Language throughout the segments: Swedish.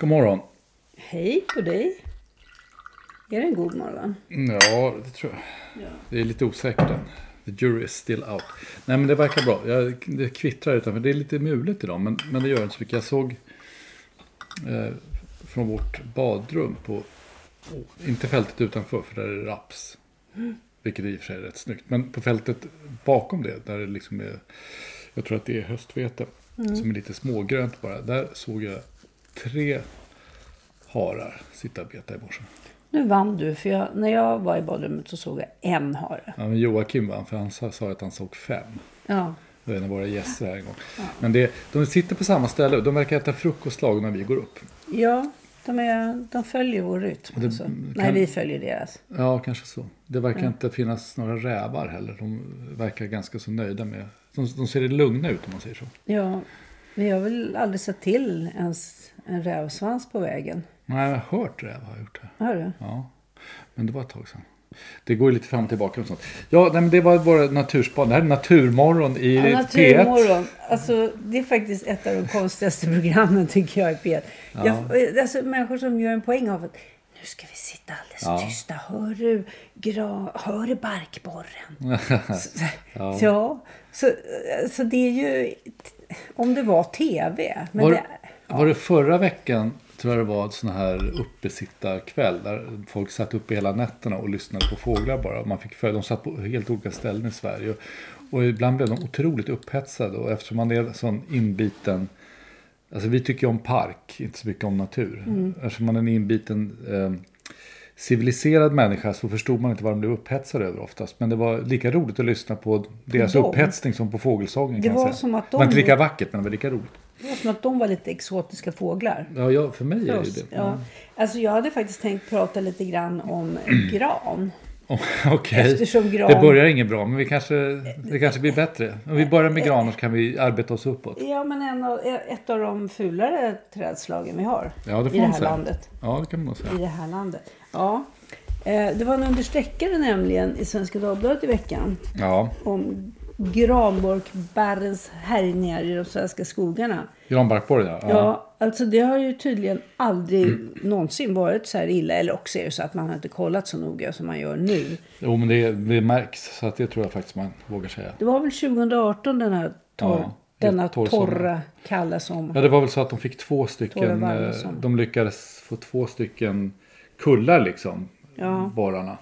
God morgon. Hej på dig. Är det en god morgon? Ja, det tror jag. Det är lite osäkert än. The jury is still out. Nej, men det verkar bra. Jag, det kvittrar utanför. Det är lite mulet idag, men, men det gör inte så mycket. Jag såg eh, från vårt badrum på, oh, inte fältet utanför, för där är det raps. Vilket i och för sig är rätt snyggt. Men på fältet bakom det, där det liksom är, jag tror att det är höstvete, som är lite smågrönt bara. Där såg jag tre harar sitta och beta i morse. Nu vann du, för jag, när jag var i badrummet så såg jag en hare. Ja, men Joakim vann, för han sa, sa att han såg fem. Ja. Det var en av våra gäster här en gång. Men det, de sitter på samma ställe och de verkar äta frukostlag när vi går upp. Ja, de, är, de följer vår rytm. det alltså. kan- Nej, vi följer deras. Ja, kanske så. Det verkar inte finnas några rävar heller. De verkar ganska så nöjda med... De, de ser lugna ut om man säger så. Ja, men jag har väl aldrig sett till ens en rävsvans på vägen. Nej, jag har hört räv har gjort det. Har du? Ja, men det var ett tag sedan. Det går lite fram och tillbaka och sånt. Ja, nej, men det var våra naturspan. Det här är Naturmorgon i Ja, P1. Naturmorgon. Alltså, det är faktiskt ett av de konstigaste programmen tycker jag i P1. Jag, alltså, människor som gör en poäng av att nu ska vi sitta alldeles Ja. tysta. Hör du, gra, hör du barkborren? så, ja. Så, så det är ju... Om det var tv. Men Var, det, var det förra veckan tror jag det var en sån här uppesittarkväll där folk satt uppe hela nätterna och lyssnade på fåglar bara. Man fick följa, de satt på helt olika ställen i Sverige. Och, ibland blev de otroligt upphetsade och eftersom man är sån inbiten Alltså vi tycker om park, inte så mycket om natur. Eftersom man är en inbiten eh, civiliserad människa så förstod man inte vad de blev upphetsade över oftast. Men det var lika roligt att lyssna på deras dem? upphetsning som på fågelsången. Det var säga. som att Det var de- inte lika vackert men det var lika roligt. det var som att de var lite exotiska fåglar. Ja, ja för mig är För det oss. det. Ja. Alltså jag hade faktiskt tänkt prata lite grann om gran. Okej, Eftersom gran- det börjar inget bra men vi kanske, det kanske blir bättre. Om vi börjar med gran så kan vi arbeta oss uppåt. Ja, men en av, ett av de fulare trädslagen vi har Ja, det får i det här säga. landet. Ja, det kan man nog I säga. det här landet. Ja. Eh, Det var en understreckare nämligen i Svenska Dagbladet i veckan Ja, om granbarkbarrens härjningar i de svenska skogarna. granbarkborren ja. Ja. alltså det har ju tydligen aldrig någonsin varit så här illa. Eller också är det så att man har inte kollat så noga som man gör nu. Jo, men det, det märks. Så att det tror jag faktiskt man vågar säga. Det var väl 2018 den här torr, Ja, denna torr torra, kalla sommar. Ja, det var väl så att de fick två stycken. eh. De lyckades få två stycken kullar liksom. Ja. Borrarna.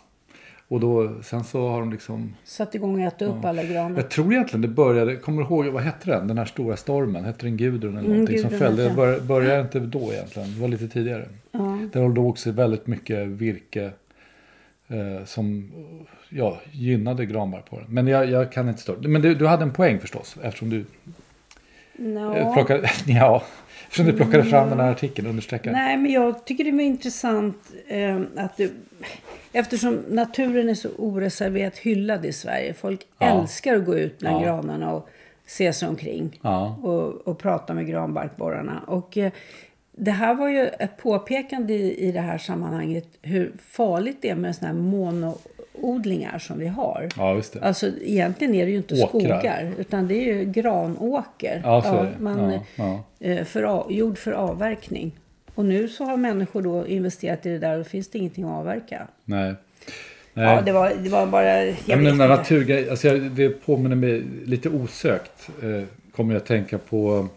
Och då, sen så har de liksom. Satt igång och äta upp alla granar. Jag tror egentligen det började. Kommer du ihåg vad hette den? Den här stora stormen. Hette den Gudrun eller Mm, någonting som Gudrun fällde? Bör, började inte då egentligen. Det var lite tidigare. Ja. Där låg också väldigt mycket virke. Eh, som ja, gynnade granbarkborren. Men jag, jag kan inte stå. Men du, du hade en poäng förstås. Eftersom du No. Plockade, ja, eftersom du plockade fram den här artikeln, understrecka. Nej, men jag tycker det var intressant eh, att det, eftersom naturen är så oreserverat hyllad i Sverige. Folk Ja. älskar att gå ut bland Ja. granarna och se sig omkring. Ja. Och, och prata med granbarkborrarna. Och eh, det här var ju ett påpekande i, i det här sammanhanget hur farligt det är med sådana här monoodlingar som vi har. Ja, just det. Alltså egentligen är det ju inte Åkrar. skogar utan det är ju granåker. Ja, så det. man, Ja, ja. eh, För, gjord för avverkning. Och nu så har människor då investerat i det där och då finns det ingenting att avverka. Nej. Nej. Ja, det var, det var bara... Jag Ja, men naturgrej, alltså det påminner mig lite osökt. Eh, kommer jag att tänka på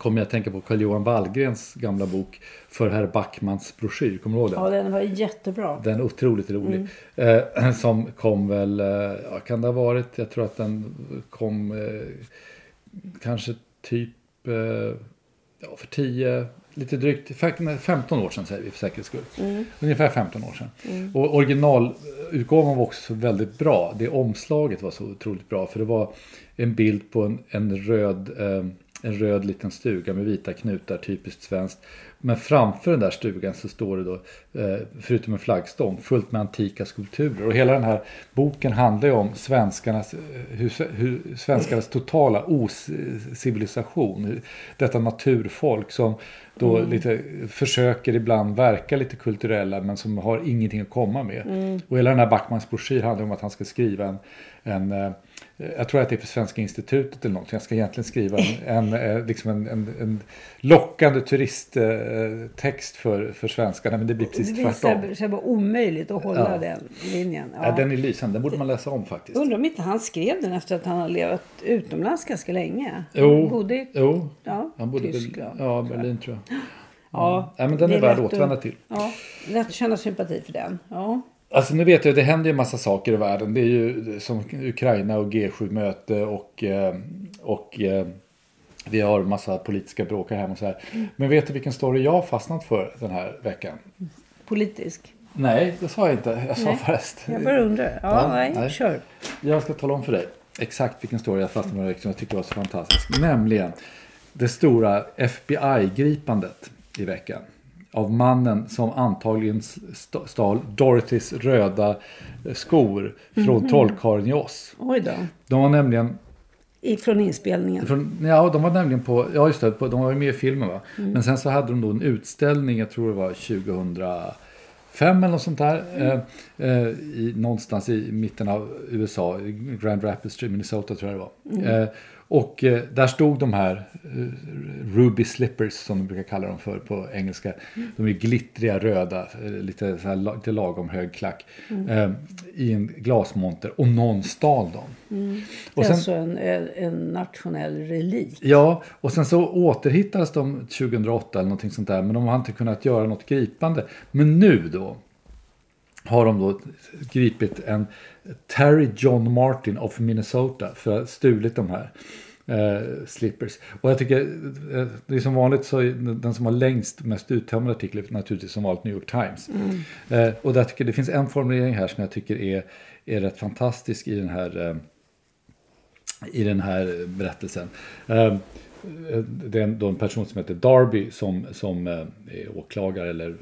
kommer jag att tänka på Carl-Johan Wallgrens gamla bok För herr Backmans broschyr. Kommer du ihåg den? Ja, den var jättebra. Den är otroligt rolig. Mm. Eh, som kom väl, eh, ja, kan det ha varit, jag tror att den kom eh, kanske typ eh, ja, för 10, lite drygt, fa- nej, 15 år sedan säger vi för säkerhets skull. Mm. Ungefär 15 år sedan. Och originalutgåvan var också väldigt bra. Det omslaget var så otroligt bra för det var en bild på en, en röd eh, en röd liten stuga med vita knutar, typiskt svenskt. Men framför den där stugan så står det då, eh, förutom en flaggstång, fullt med antika skulpturer. Och hela den här boken handlar ju om svenskarnas, eh, hur, hur svenskarnas totala ocivilisation. Hur- Detta naturfolk som då lite försöker ibland verka lite kulturella men som har ingenting att komma med. Och hela den här Backmans broschyr handlar om att han ska skriva en, en eh, jag tror att det är för Svenska institutet eller någonting. Jag ska egentligen skriva en, en, eh, liksom en, en, lockande turisttext för, för svenskarna. Men det blir Det precis visar tvärtom. sig vara omöjligt att hålla Ja. den linjen. Ja. Ja. den är lysande. Den borde man läsa om faktiskt. Undrar om inte han skrev den efter att han har levat utomlands ganska länge. Jo. Han bodde i Jo, ja, han bodde Tyskland. Ja. Berlin tror jag. Ja, Ja, men den det är värd att återvända till. Ja, lätt att känna sympati för den. Ja. Alltså nu vet jag, det händer ju en massa saker i världen. Det är ju som Ukraina och G7-möte och, eh, och eh, vi har massa politiska bråk här och så här. Men vet du vilken story jag har fastnat för den här veckan? Politisk. Nej, det sa jag inte. Jag sa Nej. förrest. Jag bara undrar. Ja, Ja, nej, nej. kör. Jag ska tala om för dig exakt vilken story jag fastnade för som jag tycker var så fantastisk. Nämligen det stora FBI-gripandet i veckan. Av mannen som antagligen st- stal Dorothys röda eh, skor från Trollkarlen i Oz. Oj då. De var nämligen Från inspelningen. från, ja, de var nämligen på, ja just det, på, de var med i filmen va. Men sen så hade de då en utställning, jag tror det var 2005 eller något sånt där. Eh, eh, i, någonstans i mitten av USA, Grand Rapids, Minnesota tror jag det var. Eh, och eh, där stod de här eh, Ruby Slippers som de brukar kalla dem för på engelska. De är glittriga röda, eh, lite, så här, lite lagom hög klack. Eh, I en glasmonter och någon stal dem. Det är sen- alltså en, en nationell relik. Ja, och sen så återhittades de 2008 eller någonting sånt där. Men de har inte kunnat göra något gripande. Men nu då har de då gripit en Terry John Martin of Minnesota för att ha stulit de här eh, slippers. Och jag tycker, eh, det är som vanligt så är den som har längst, mest uttömmande artikel naturligtvis som vanligt New York Times. Eh, och där tycker det finns en formulering här som jag tycker är, är rätt fantastisk i den här eh, i den här berättelsen. Eh, Det är en- person som heter Darby som, som eh, är åklagare eller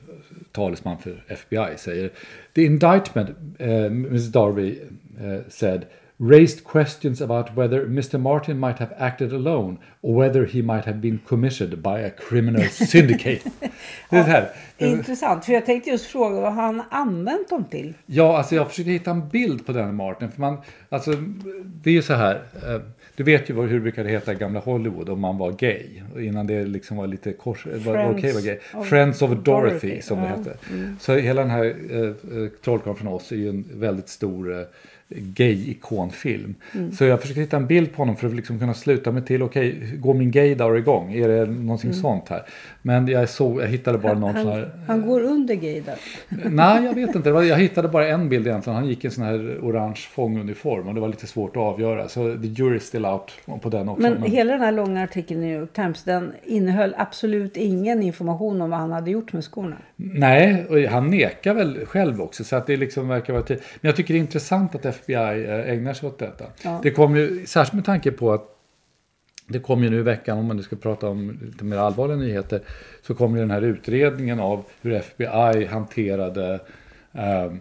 talesman för FBI säger The indictment, uh, Mrs Darby eh, said raised questions about whether Mr Martin might have acted alone or whether he might have been commissioned by a criminal syndicate. det är här. Intressant, för jag tänkte just fråga vad han använt dem till. Ja, alltså jag försökte hitta en bild på den Martin. För man, alltså, det är ju så här. Eh, du vet ju hur det brukade heta i gamla Hollywood om man var gay. Innan det liksom var lite kors, var, var okej att vara gay. of Friends of Dorothy, Dorothy, som det ja. hette. Så hela den här eh, eh, Trollkarlen från oss är ju en väldigt stor eh, gay-ikonfilm. Mm. Så jag försökte hitta en bild på honom för att liksom kunna sluta mig till, okej, går min gaydar igång? Är det någonting sånt här? Men jag, såg, jag hittade bara någon sån. Han, här... han går under gaydar. Nej, jag vet inte. Var- Jag hittade bara en bild egentligen. Han gick i en sån här orange fånguniform och det var lite svårt att avgöra. Så the jury is still out på den också. Men hela den här långa artikeln i New York Times den innehöll absolut ingen information om vad han hade gjort med skorna. Nej, och han nekar väl själv också. Så att det liksom verkar vara. Men jag tycker det är intressant att FBI eh, ägnar sig åt detta. Ja. Det kommer ju, särskilt med tanke på att det kom ju nu i veckan, om man nu ska prata om lite mer allvarliga nyheter, så kom ju den här utredningen av hur FBI hanterade, eh,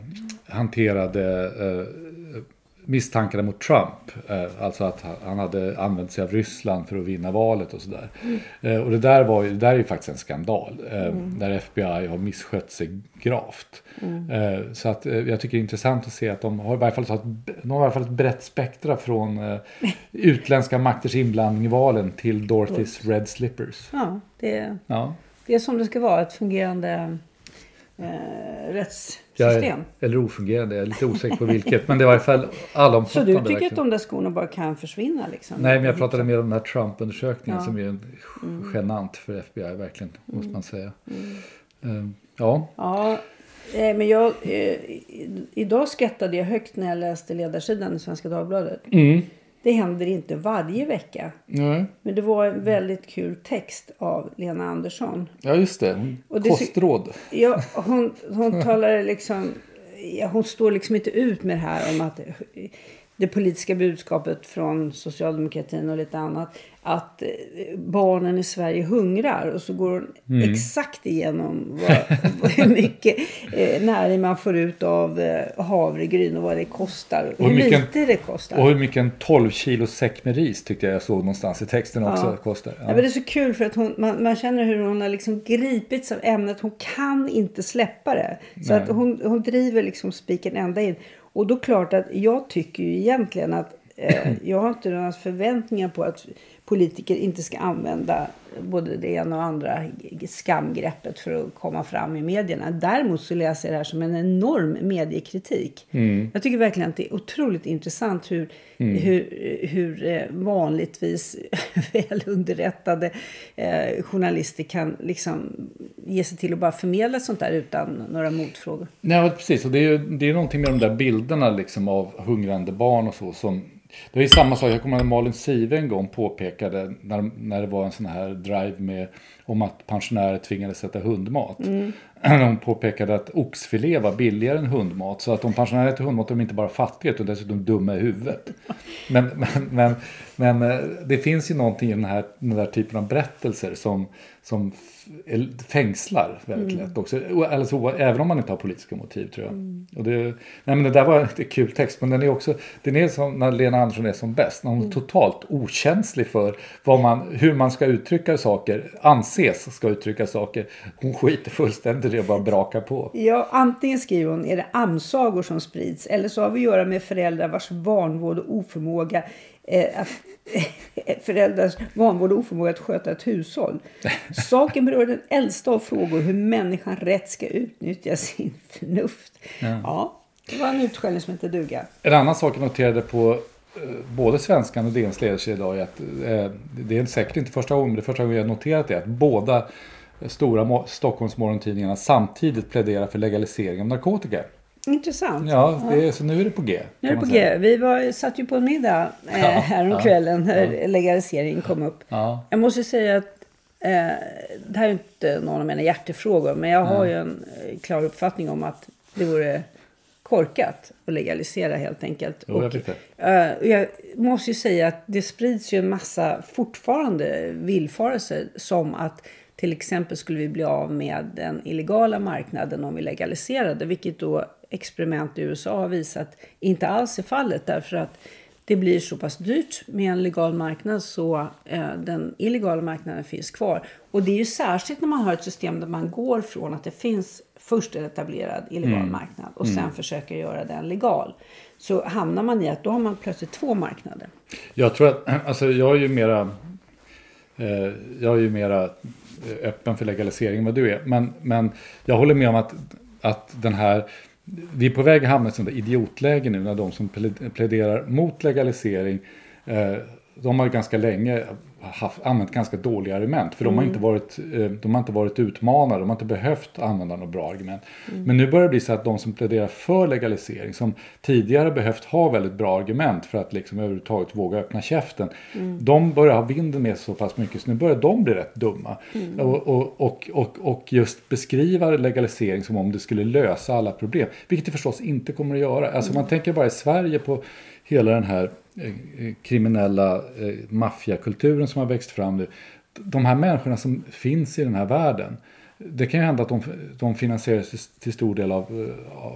hanterade eh, misstankarna mot Trump. Eh, alltså att han hade använt sig av Ryssland för att vinna valet och sådär. Mm. Eh, och det där, var det där är ju faktiskt en skandal. Eh, mm. Där FBI har misskött sig gravt. Mm. Så att jag tycker det är intressant att se att de har i varje fall, ett, de har i alla fall ett brett spektra från utländska makters inblandning i valen till Dorothy's Red Slippers. Ja, det, ja. det är som det ska vara. Ett fungerande eh, rättssystem. Är, eller ofungerande, jag är lite osäker på vilket. men det var i alla fall allomfattande. Så du tycker verkligen. att de där skorna bara kan försvinna? Liksom? Nej, men jag pratade mer om den här Trump-undersökningen ja. som är en mm. genant för FBI verkligen, mm. måste man säga. Mm. Uh, ja. ja. Eh, men jag, eh, idag skrattade jag högt när jag läste ledarsidan i Svenska Dagbladet. Mm. Det händer inte varje vecka. Nej. Men det var en väldigt kul text av Lena Andersson. Ja, just det. Och det Kostråd. Ja, hon, hon talar liksom... Hon står liksom inte ut med det här om att det politiska budskapet från socialdemokratin och lite annat att eh, barnen i Sverige hungrar och så går hon mm. exakt igenom vad, hur mycket eh, näring man får ut av eh, havregryn och vad det kostar. Och hur, hur mycket, lite det kostar. Och hur mycket en 12 kilo säck med ris tyckte jag jag såg någonstans i texten också ja. kostar. Ja. ja. men det är så kul för att hon, man, man, känner hur hon har liksom gripits av ämnet. Hon kan inte släppa det. Så att hon, hon driver liksom spiken ända in. Och då klart att jag tycker ju egentligen att eh, jag har inte några förväntningar på att politiker inte ska använda både det ena och andra skamgreppet för att komma fram i medierna. Däremot så läser jag det här som en enorm mediekritik. Mm. Jag tycker verkligen att det är otroligt intressant hur, mm. hur, hur eh, vanligtvis välunderrättade eh, journalister kan liksom ge sig till att bara förmedla sånt där utan några motfrågor. Nej, precis. Och det är ju det är någonting med de där bilderna liksom av hungrande barn och så som det är samma sak, jag kommer ihåg Malin Sive en gång påpekade när, när det var en sån här drive med om att pensionärer tvingades äta hundmat. Mm. De påpekade att oxfilé var billigare än hundmat. Så att om pensionärer äter hundmat är de inte bara fattiga utan dessutom dumma i huvudet. Men, men, men, men eh, det finns ju någonting i den här, den här typen av berättelser som, som fängslar väldigt mm. lätt också. Alltså, även om man inte har politiska motiv tror jag. Mm. Och det, nej, men det där var en kul text men den är också, den är som när Lena Andersson är som bäst. När hon är mm. totalt okänslig för vad man, hur man ska uttrycka saker, anses ska uttrycka saker. Hon skiter fullständigt i det och bara brakar på. Ja, antingen skriver hon är det amsagor som sprids eller så har vi att göra med föräldrar vars vanvård och oförmåga eh, att, föräldrars vanvård och oförmåga att sköta ett hushåll. Saken berör den äldsta av frågor hur människan rätt ska utnyttja sin förnuft. Ja, ja det var en utskällning som inte duga. En annan sak jag noterade på både Svenskan och DNs ledarsida idag är att eh, det är säkert inte första gången, men det är första gången jag noterat det, att båda stora Stockholmsmorgontidningarna samtidigt pläderar för legalisering av narkotika. Intressant. Ja, är, så nu är det på G. Nu är det på G. Vi var, satt ju på en middag eh, ja, häromkvällen ja, när ja. legaliseringen kom upp. Ja. Jag måste säga att eh, det här är inte någon av mina hjärtefrågor men jag har ju en eh, klar uppfattning om att det vore korkat att legalisera helt enkelt. Jo, och, jag, uh, jag måste ju säga att det sprids ju en massa fortfarande villfarelser som att till exempel skulle vi bli av med den illegala marknaden om vi legaliserade, vilket då experiment i USA har visat inte alls är fallet därför att det blir så pass dyrt med en legal marknad så eh, den illegala marknaden finns kvar. Och det är ju särskilt när man har ett system där man går från att det finns först en etablerad illegal mm. marknad och sen mm. försöker göra den legal. Så hamnar man i att då har man plötsligt två marknader. Jag tror att, alltså jag är ju mera, eh, jag är ju mera öppen för legalisering än vad du är. Men, men jag håller med om att, att den här vi är på väg att hamna i ett sånt idiotläge nu när de som pläderar mot legalisering eh, de har ju ganska länge haft, använt ganska dåliga argument. För mm. de, har inte varit, eh, de har inte varit utmanade, de har inte behövt använda några bra argument. Mm. Men nu börjar det bli så att de som pläderar för legalisering, som tidigare behövt ha väldigt bra argument för att liksom överhuvudtaget våga öppna käften. Mm. De börjar ha vinden med så pass mycket så nu börjar de bli rätt dumma. Mm. Och, och, och, och, och just beskriva legalisering som om det skulle lösa alla problem. Vilket det förstås inte kommer att göra. Alltså man tänker bara i Sverige på hela den här eh, Eh, eh, kriminella eh, maffiakulturen som har växt fram nu. De här människorna som finns i den här världen det kan ju hända att de, de finansieras till, stor del av,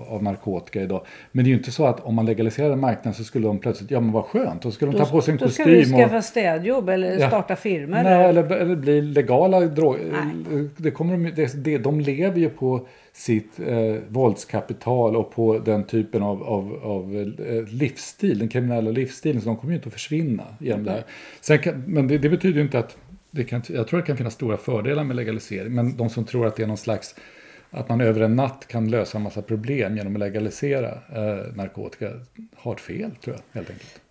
av narkotika idag. Men det är ju inte så att om man legaliserar marknaden så skulle de plötsligt, ja men vad skönt, då skulle de ta på sig en då kostym. Då ska vi skaffa och, städjobb eller ja, starta firmor. Nej, eller, eller bli legala droger. Det kommer de, det, det, de lever ju på sitt eh, våldskapital och på den typen av, av, av eh, livsstil, den kriminella livsstilen. Så de kommer ju inte att försvinna genom det här. Sen kan, men det, det betyder ju inte att det kan, jag tror det kan finnas stora fördelar med legalisering. Men de som tror att det är någon slags att man över en natt kan lösa en massa problem genom att legalisera eh, narkotika har fel tror jag helt enkelt.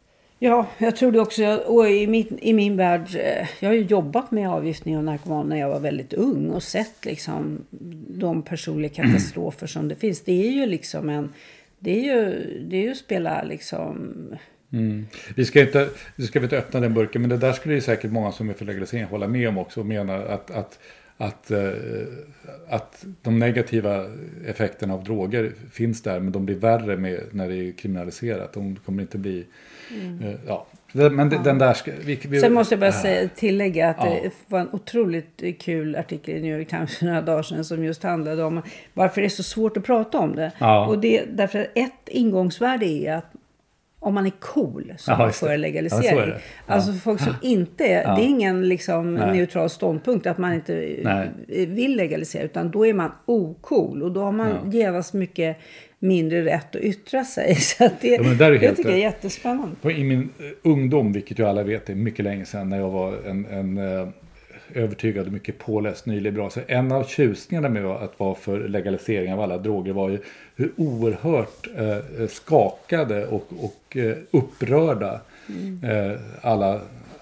Ja, jag tror det också. Och i, min, i min värld, eh, jag har ju jobbat med avgiftning av narkomaner när jag var väldigt ung och sett liksom de personliga katastrofer som det finns. Det är ju liksom en, det är ju, det är ju att spela liksom Mm. Vi, ska inte, vi ska inte öppna den burken, men det där skulle ju säkert många som är för legalisering hålla med om också. Och menar att, att, att, uh, att de negativa effekterna av droger finns där, men de blir värre med, när det är kriminaliserat. De kommer inte bli... Mm. Uh, ja. Men ja. den där ska, vi, vi, Sen måste jag bara säga, tillägga att ja. det var en otroligt kul artikel i New York Times för några dagar sedan som just handlade om varför det är så svårt att prata om det. Ja. Och det därför att ett ingångsvärde är att om man är cool så Aha, man för legalisering. Ja, ja. Alltså folk som inte är, ja. det är ingen liksom neutral ståndpunkt att man inte Nej. vill legalisera utan då är man ocool och då har man ja. genast mycket mindre rätt att yttra sig. Så det, ja, det, det helt, tycker jag är jättespännande. I min eh, ungdom, vilket ju alla vet är mycket länge sedan när jag var en, en eh, övertygad och mycket påläst nyliberal. Så en av tjusningarna med att vara för legalisering av alla droger var ju hur oerhört eh, skakade och, och eh, upprörda mm. eh, alla,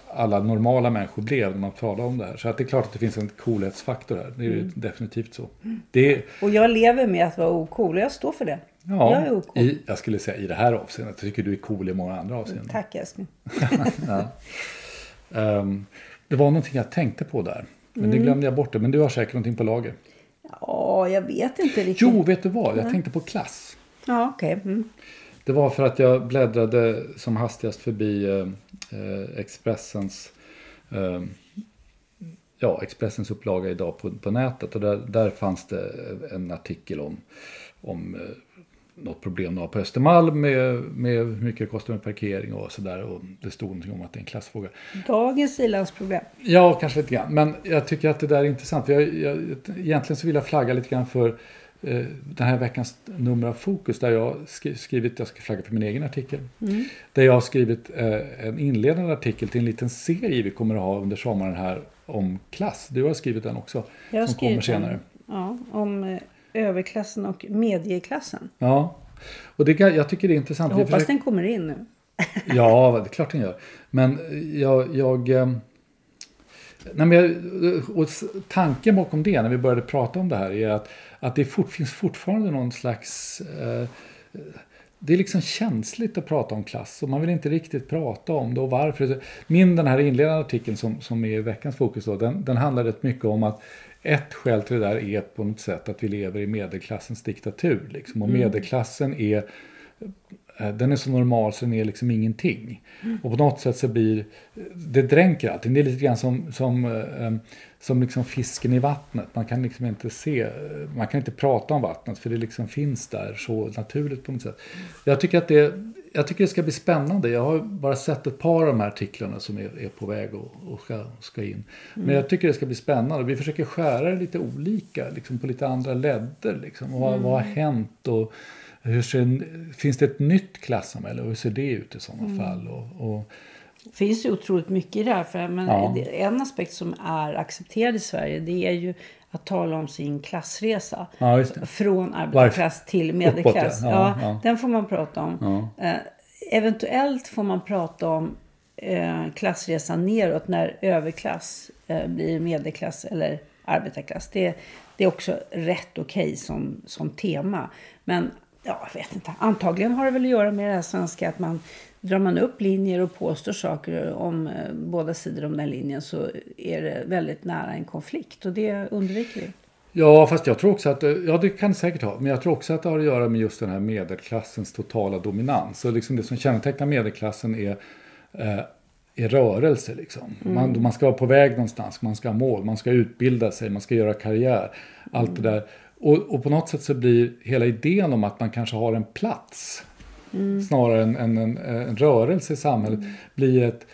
alla normala människor blev när man talade om det här. Så att det är klart att det finns en coolhetsfaktor här. Det är mm. definitivt så. Det, och jag lever med att vara ocool och jag står för det. Ja, jag, är ocool. i, jag skulle säga i det här avseendet. Jag tycker du är cool i många andra avseenden. Tack älskling. ja. um, det var någonting jag tänkte på där. Men mm. det glömde jag bort. Det. Men du har säkert någonting på lager. Ja, jag vet inte riktigt. Jo, vet du vad? Jag tänkte på klass. Ja, okej. Okay. Mm. Det var för att jag bläddrade som hastigast förbi eh, eh, Expressens eh, ja, Expressens upplaga idag på, på nätet. Och där, där fanns det en artikel om, om eh, något problem de har på Östermalm med, med hur mycket det kostar med parkering och sådär. Och det stod någonting om att det är en klassfråga. Dagens ilandsproblem. Ja, kanske lite grann. Men jag tycker att det där är intressant. För jag, jag, egentligen så vill jag flagga lite grann för eh, den här veckans nummer av Fokus. Där jag skrivit, jag ska flagga för min egen artikel. Mm. Där jag har skrivit eh, en inledande artikel till en liten serie vi kommer att ha under sommaren här om klass. Du har skrivit den också. Jag som kommer senare. Den. Ja, om eh, överklassen och medieklassen. Ja, och det, jag tycker det är intressant. Jag hoppas försöker... den kommer in nu. ja, det är klart den gör. Men jag... jag eh, nej men jag, och tanken bakom det när vi började prata om det här är att, att det fort, finns fortfarande någon slags... Eh, det är liksom känsligt att prata om klass och man vill inte riktigt prata om det och varför. Min den här inledande artikeln som, som är veckans fokus då, den, den handlar rätt mycket om att ett skäl till det där är på något sätt att vi lever i medelklassens diktatur. Liksom. Och mm. medelklassen är den är så normal så den är liksom ingenting. Mm. Och på något sätt så blir det dränker allting. Det är lite grann som, som, eh, som liksom fisken i vattnet. Man kan liksom inte se, man kan inte prata om vattnet för det liksom finns där så naturligt på något sätt. Jag tycker att det, jag tycker det ska bli spännande. Jag har bara sett ett par av de här artiklarna som är, är på väg och, och ska, ska in. Men mm. jag tycker det ska bli spännande. Vi försöker skära det lite olika, liksom på lite andra ledder. Liksom. Och vad, mm. vad har hänt? Och hur ser, finns det ett nytt klassamhälle? Och hur ser det ut i sådana mm. fall? Och, och, det finns ju otroligt mycket i det här. För, men ja. En aspekt som är accepterad i Sverige det är ju att tala om sin klassresa. Ja, från arbetarklass till medelklass. Uppåt, ja. Ja, Den får man prata om. Eh, eventuellt får man prata om eh, klassresan neråt när överklass eh, blir medelklass eller arbetarklass. Det, det är också rätt okej okay som, som tema. Men ja, jag vet inte. Antagligen har det väl att göra med det här svenska att man drar man upp linjer och påstår saker om eh, båda sidor om den linjen så är det väldigt nära en konflikt och det undviker vi. Ja, fast jag tror också att, ja det kan det säkert ha, men jag tror också att det har att göra med just den här medelklassens totala dominans. Och liksom det som kännetecknar medelklassen är, eh, är rörelse. Liksom. Mm. Man, man ska vara på väg någonstans, man ska ha mål, man ska utbilda sig, man ska göra karriär. Allt det där. Och, och på något sätt så blir hela idén om att man kanske har en plats Mm. snarare än en, en, en rörelse i samhället blir ett,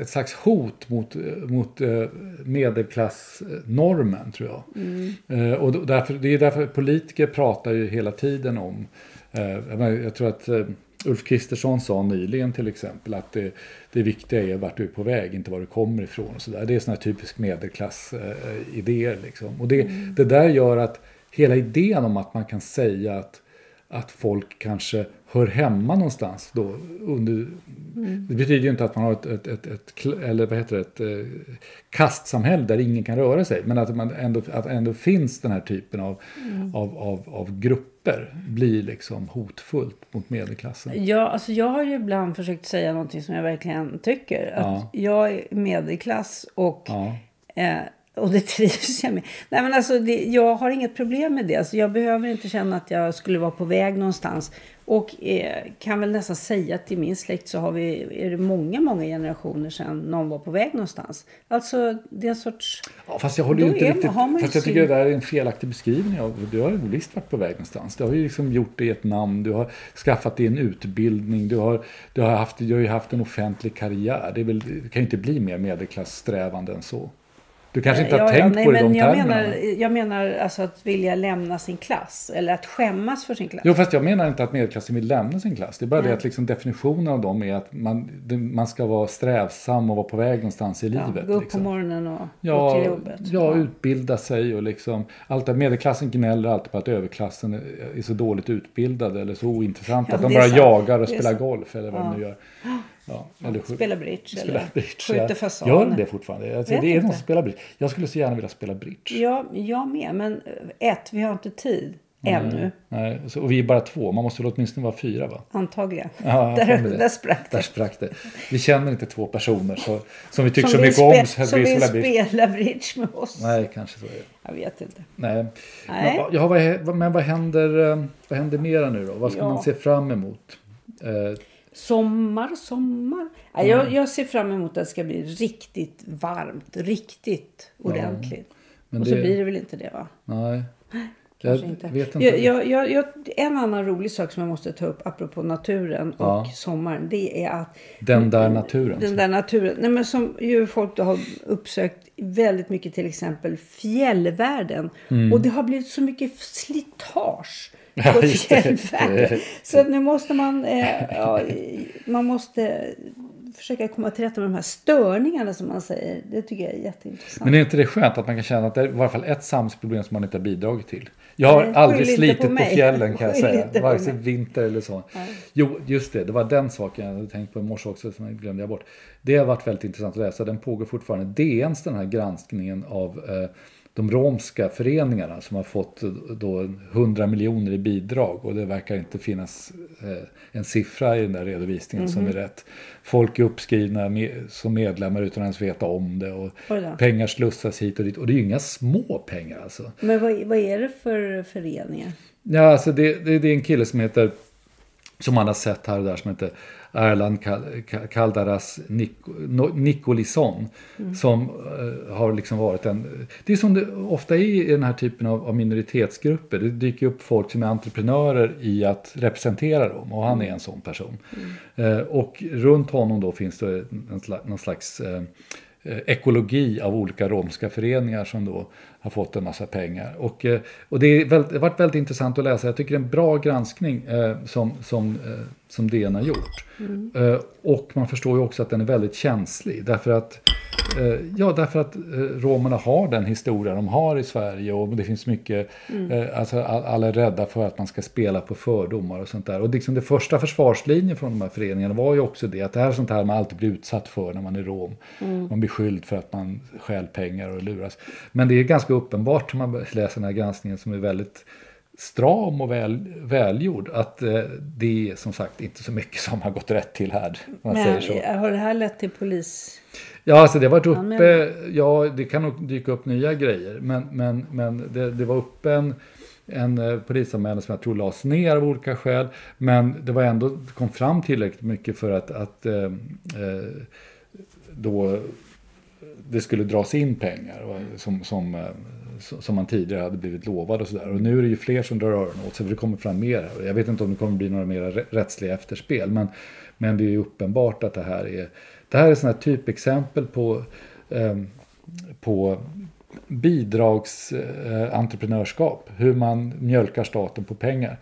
ett slags hot mot, mot eh, medelklassnormen tror jag. Mm. Eh, Och därför, det är därför politiker pratar ju hela tiden om, eh, jag tror att eh, Ulf Kristersson sa nyligen till exempel att det, det viktiga är vart du är på väg, inte var du kommer ifrån. Och så där. Det är sådana här typisk medelklassidéer. liksom. Och det, det där gör att hela idén om att man kan säga att, att folk kanske hör hemma någonstans då under, det betyder ju inte att man har ett, ett, ett, ett eller vad heter det, ett eh, kastsamhälle där ingen kan röra sig. Men att, man ändå, att ändå finns den här typen av, av, av, av grupper blir liksom hotfullt mot medelklassen. Ja, alltså jag har ju ibland försökt säga någonting som jag verkligen tycker. Att Ja. jag är medelklass och, Ja. eh, och det trivs jag med. Nej, men alltså det, jag har inget problem med det. Alltså jag behöver inte känna att jag skulle vara på väg någonstans. Och eh, kan väl nästan säga att i min släkt så har vi, är det många, många generationer sedan någon var på väg någonstans. Alltså det är en sorts... Ja, fast jag håller inte är- riktigt... har man Fast jag tycker det där är en felaktig beskrivning. Av, du har ju visst varit på väg någonstans. Du har ju liksom gjort i ett namn. Du har skaffat dig en utbildning. Du har, du har, haft, du har ju haft en offentlig karriär. Det, väl, det kan ju inte bli mer medelklasssträvande än så. Du kanske inte har tänkt nej, på det i men de jag termerna. menar, jag menar alltså att vilja lämna sin klass. Eller att skämmas för sin klass. Jo, fast jag menar inte att medelklassen vill lämna sin klass. Det är bara det Nej. att liksom definitionen av dem är att man, det, man ska vara strävsam och vara på väg någonstans i Ja, livet. gå upp liksom. på morgonen och gå Ja, till jobbet. ja, utbilda sig och liksom. Allt det, medelklassen gnäller alltid på att överklassen är, så dåligt utbildad eller så ointressanta Ja, att de det bara sant. jagar och Det spelar sant. golf eller vad Ja. de nu gör. Ja, eller skjut- Spela bridge spelar eller bridge. skjuter fasan. Gör de det fortfarande? Alltså, det är någon som spelar bridge. Jag skulle så gärna vilja spela bridge. Ja, jag med. Men eh, ett, vi har inte tid ännu. Nej, så, och vi är bara två. Man måste väl åtminstone vara fyra va? Antagligen. Ja, där, det. där sprack det. Där sprack det. Vi känner inte två personer så, som vi tycker så vill mycket om. spe- så att som vi vill spela bridge med oss. Nej, kanske så är det. Jag vet inte. Nej. Nej. Men, ja, vad, men vad händer, eh, vad händer mera nu då? Vad ska Ja. man se fram emot? Eh, Sommar, sommar. Nej, jag, jag ser fram emot att det ska bli riktigt varmt. Riktigt ordentligt. men Och så det- blir det väl inte det va? nej. Jag inte. vet inte. Jag, jag, jag, en annan rolig sak som jag måste ta upp apropå naturen och Ja. sommaren. Det är att Den där naturen. Den där naturen. Nej, men som ju folk har uppsökt väldigt mycket till exempel fjällvärlden. Och det har blivit så mycket slitage Mm. Ja, på det. fjällvärlden. Så nu måste man, eh, ja, man måste försöka komma till rätta med de här störningarna som man säger. Det tycker jag är jätteintressant. Men är inte det skönt att man kan känna att det är i varje fall ett samhällsproblem som man inte har bidragit till? Jag har Nej, aldrig slitit på på, fjällen kan jag säga. Vare sig vinter eller så. Jo, just det. Det var den saken jag hade tänkt på i morse också som jag glömde jag bort. Det har varit väldigt intressant att läsa. Den pågår fortfarande. DNs den här granskningen av eh, de romska föreningarna som har fått eh, då 100 miljoner i bidrag och det verkar inte finnas eh, en siffra i den där redovisningen som är Mhm. rätt. Folk är uppskrivna som medlemmar utan att ens veta om det och pengar slussas hit och dit och det är ju inga små pengar alltså. Men vad, vad är det för föreningar? Ja, alltså det, det, det är en kille som heter, som man har sett här och där, som heter Erland Kal- Ka- Kaldaras Nik- No- Nicolisson. Som eh, har liksom varit en... Det är som det ofta är i den här typen av, minoritetsgrupper. Det dyker upp folk som är entreprenörer i att representera dem. Och han är en sån person. Eh, och runt honom då finns det någon slags eh, ekologi av olika romska föreningar som då har fått en massa pengar. Och, eh, och det, är väldigt, det har varit väldigt intressant att läsa. Jag tycker det är en bra granskning eh, som, som, eh, som DN har gjort. Eh, och man förstår ju också att den är väldigt känslig. Därför att, eh, ja, därför att eh, romerna har den historia de har i Sverige. Och det finns mycket, eh, alltså all- alla är rädda för att man ska spela på fördomar och sånt där. Och liksom det första försvarslinjen från de här föreningarna var ju också det. Att det här är sånt här man alltid blir utsatt för när man är rom. Man blir skylld för att man stjäl pengar och luras. Men det är ganska uppenbart när man läser den här granskningen som är väldigt stram och väl, välgjord. Att eh, det är som sagt inte så mycket som har gått rätt till här. Man Men säger så. har det här lett till polis? Ja, alltså det varit uppe, ja det kan nog dyka upp nya grejer. Men, men, men det, det var uppe en, en eh, polisanmälan som jag tror lades ner av olika skäl. Men det var ändå, det kom fram tillräckligt mycket för att, att eh, eh, då det skulle dras in pengar som, som, eh, som man tidigare hade blivit lovad och sådär. Och nu är det ju fler som drar öronen åt sig för det kommer fram mer. Jag vet inte om det kommer bli några mer rättsliga efterspel men, men det är ju uppenbart att det här är det här är sådana typexempel på, ehm, eh, på bidragsentreprenörskap. hur man mjölkar staten på pengar.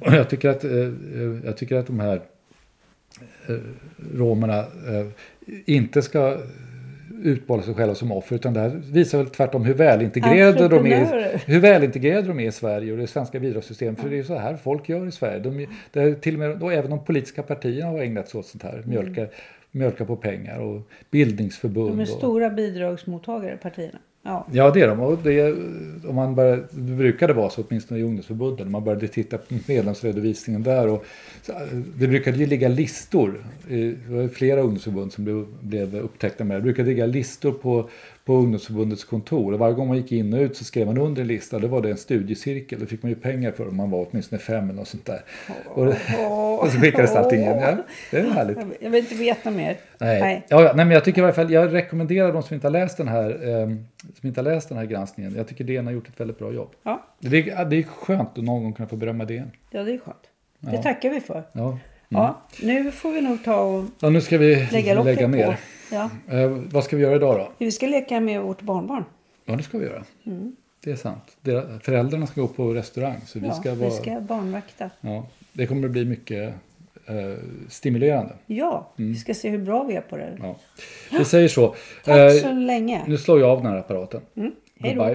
Och jag tycker att, eh, eh, jag tycker att de här eh, romerna eh, inte ska utmåla sig själva som offer utan det här visar väl tvärtom hur välintegrerade de är, hur välintegrerade de är i Sverige och det svenska bidragssystemet. För det är så här folk gör i Sverige. De, det är till och med, då även de politiska partierna har ägnat sig åt sånt här. Mjölka, mjölka på pengar och bildningsförbund. De är och, stora bidragsmottagare, partierna. Ja. Ja, det är de. Och det, om man började, det brukade vara så, åtminstone i ungdomsförbunden. Man började titta på medlemsredovisningen där. Och, så, eh, det brukade ju ligga listor. Det var flera ungdomsförbund som blev, blev upptäckta med det. Det brukade ligga listor på, på ungdomsförbundets kontor. Och varje gång man gick in och ut så skrev man under en lista. Då var det en studiecirkel. Då fick man ju pengar för om man var åtminstone fem eller något sånt där. Och, och så skickades allting in. Ja, det är härligt. Jag- vill inte veta mer. Nej. Ja, ja, nej, men jag tycker i alla fall, jag rekommenderar de som inte har läst den här, eh, som inte har läst den här granskningen. Jag tycker DN har gjort ett väldigt bra jobb. Ja, Det är, det är skönt att någon gång kunna få berömma DN. ja det är skönt. Det tackar vi för. Ja. Ja, nu får vi nog ta och ja, nu ska vi lägga lägga, locket på. Ja. Eh, vad ska vi göra idag då? Vi ska leka med vårt barnbarn. Ja, det ska vi göra. Mm. Det är sant. Deras- Föräldrarna ska gå på restaurang. Så vi Ja, ska vara, vi ska barnvakta. ja, det kommer att bli mycket eh, stimulerande. Ja, vi ska se hur bra vi är på det. Ja. Vi säger så. Tack Eh, så länge. nu slår jag av den här apparaten. Hej då.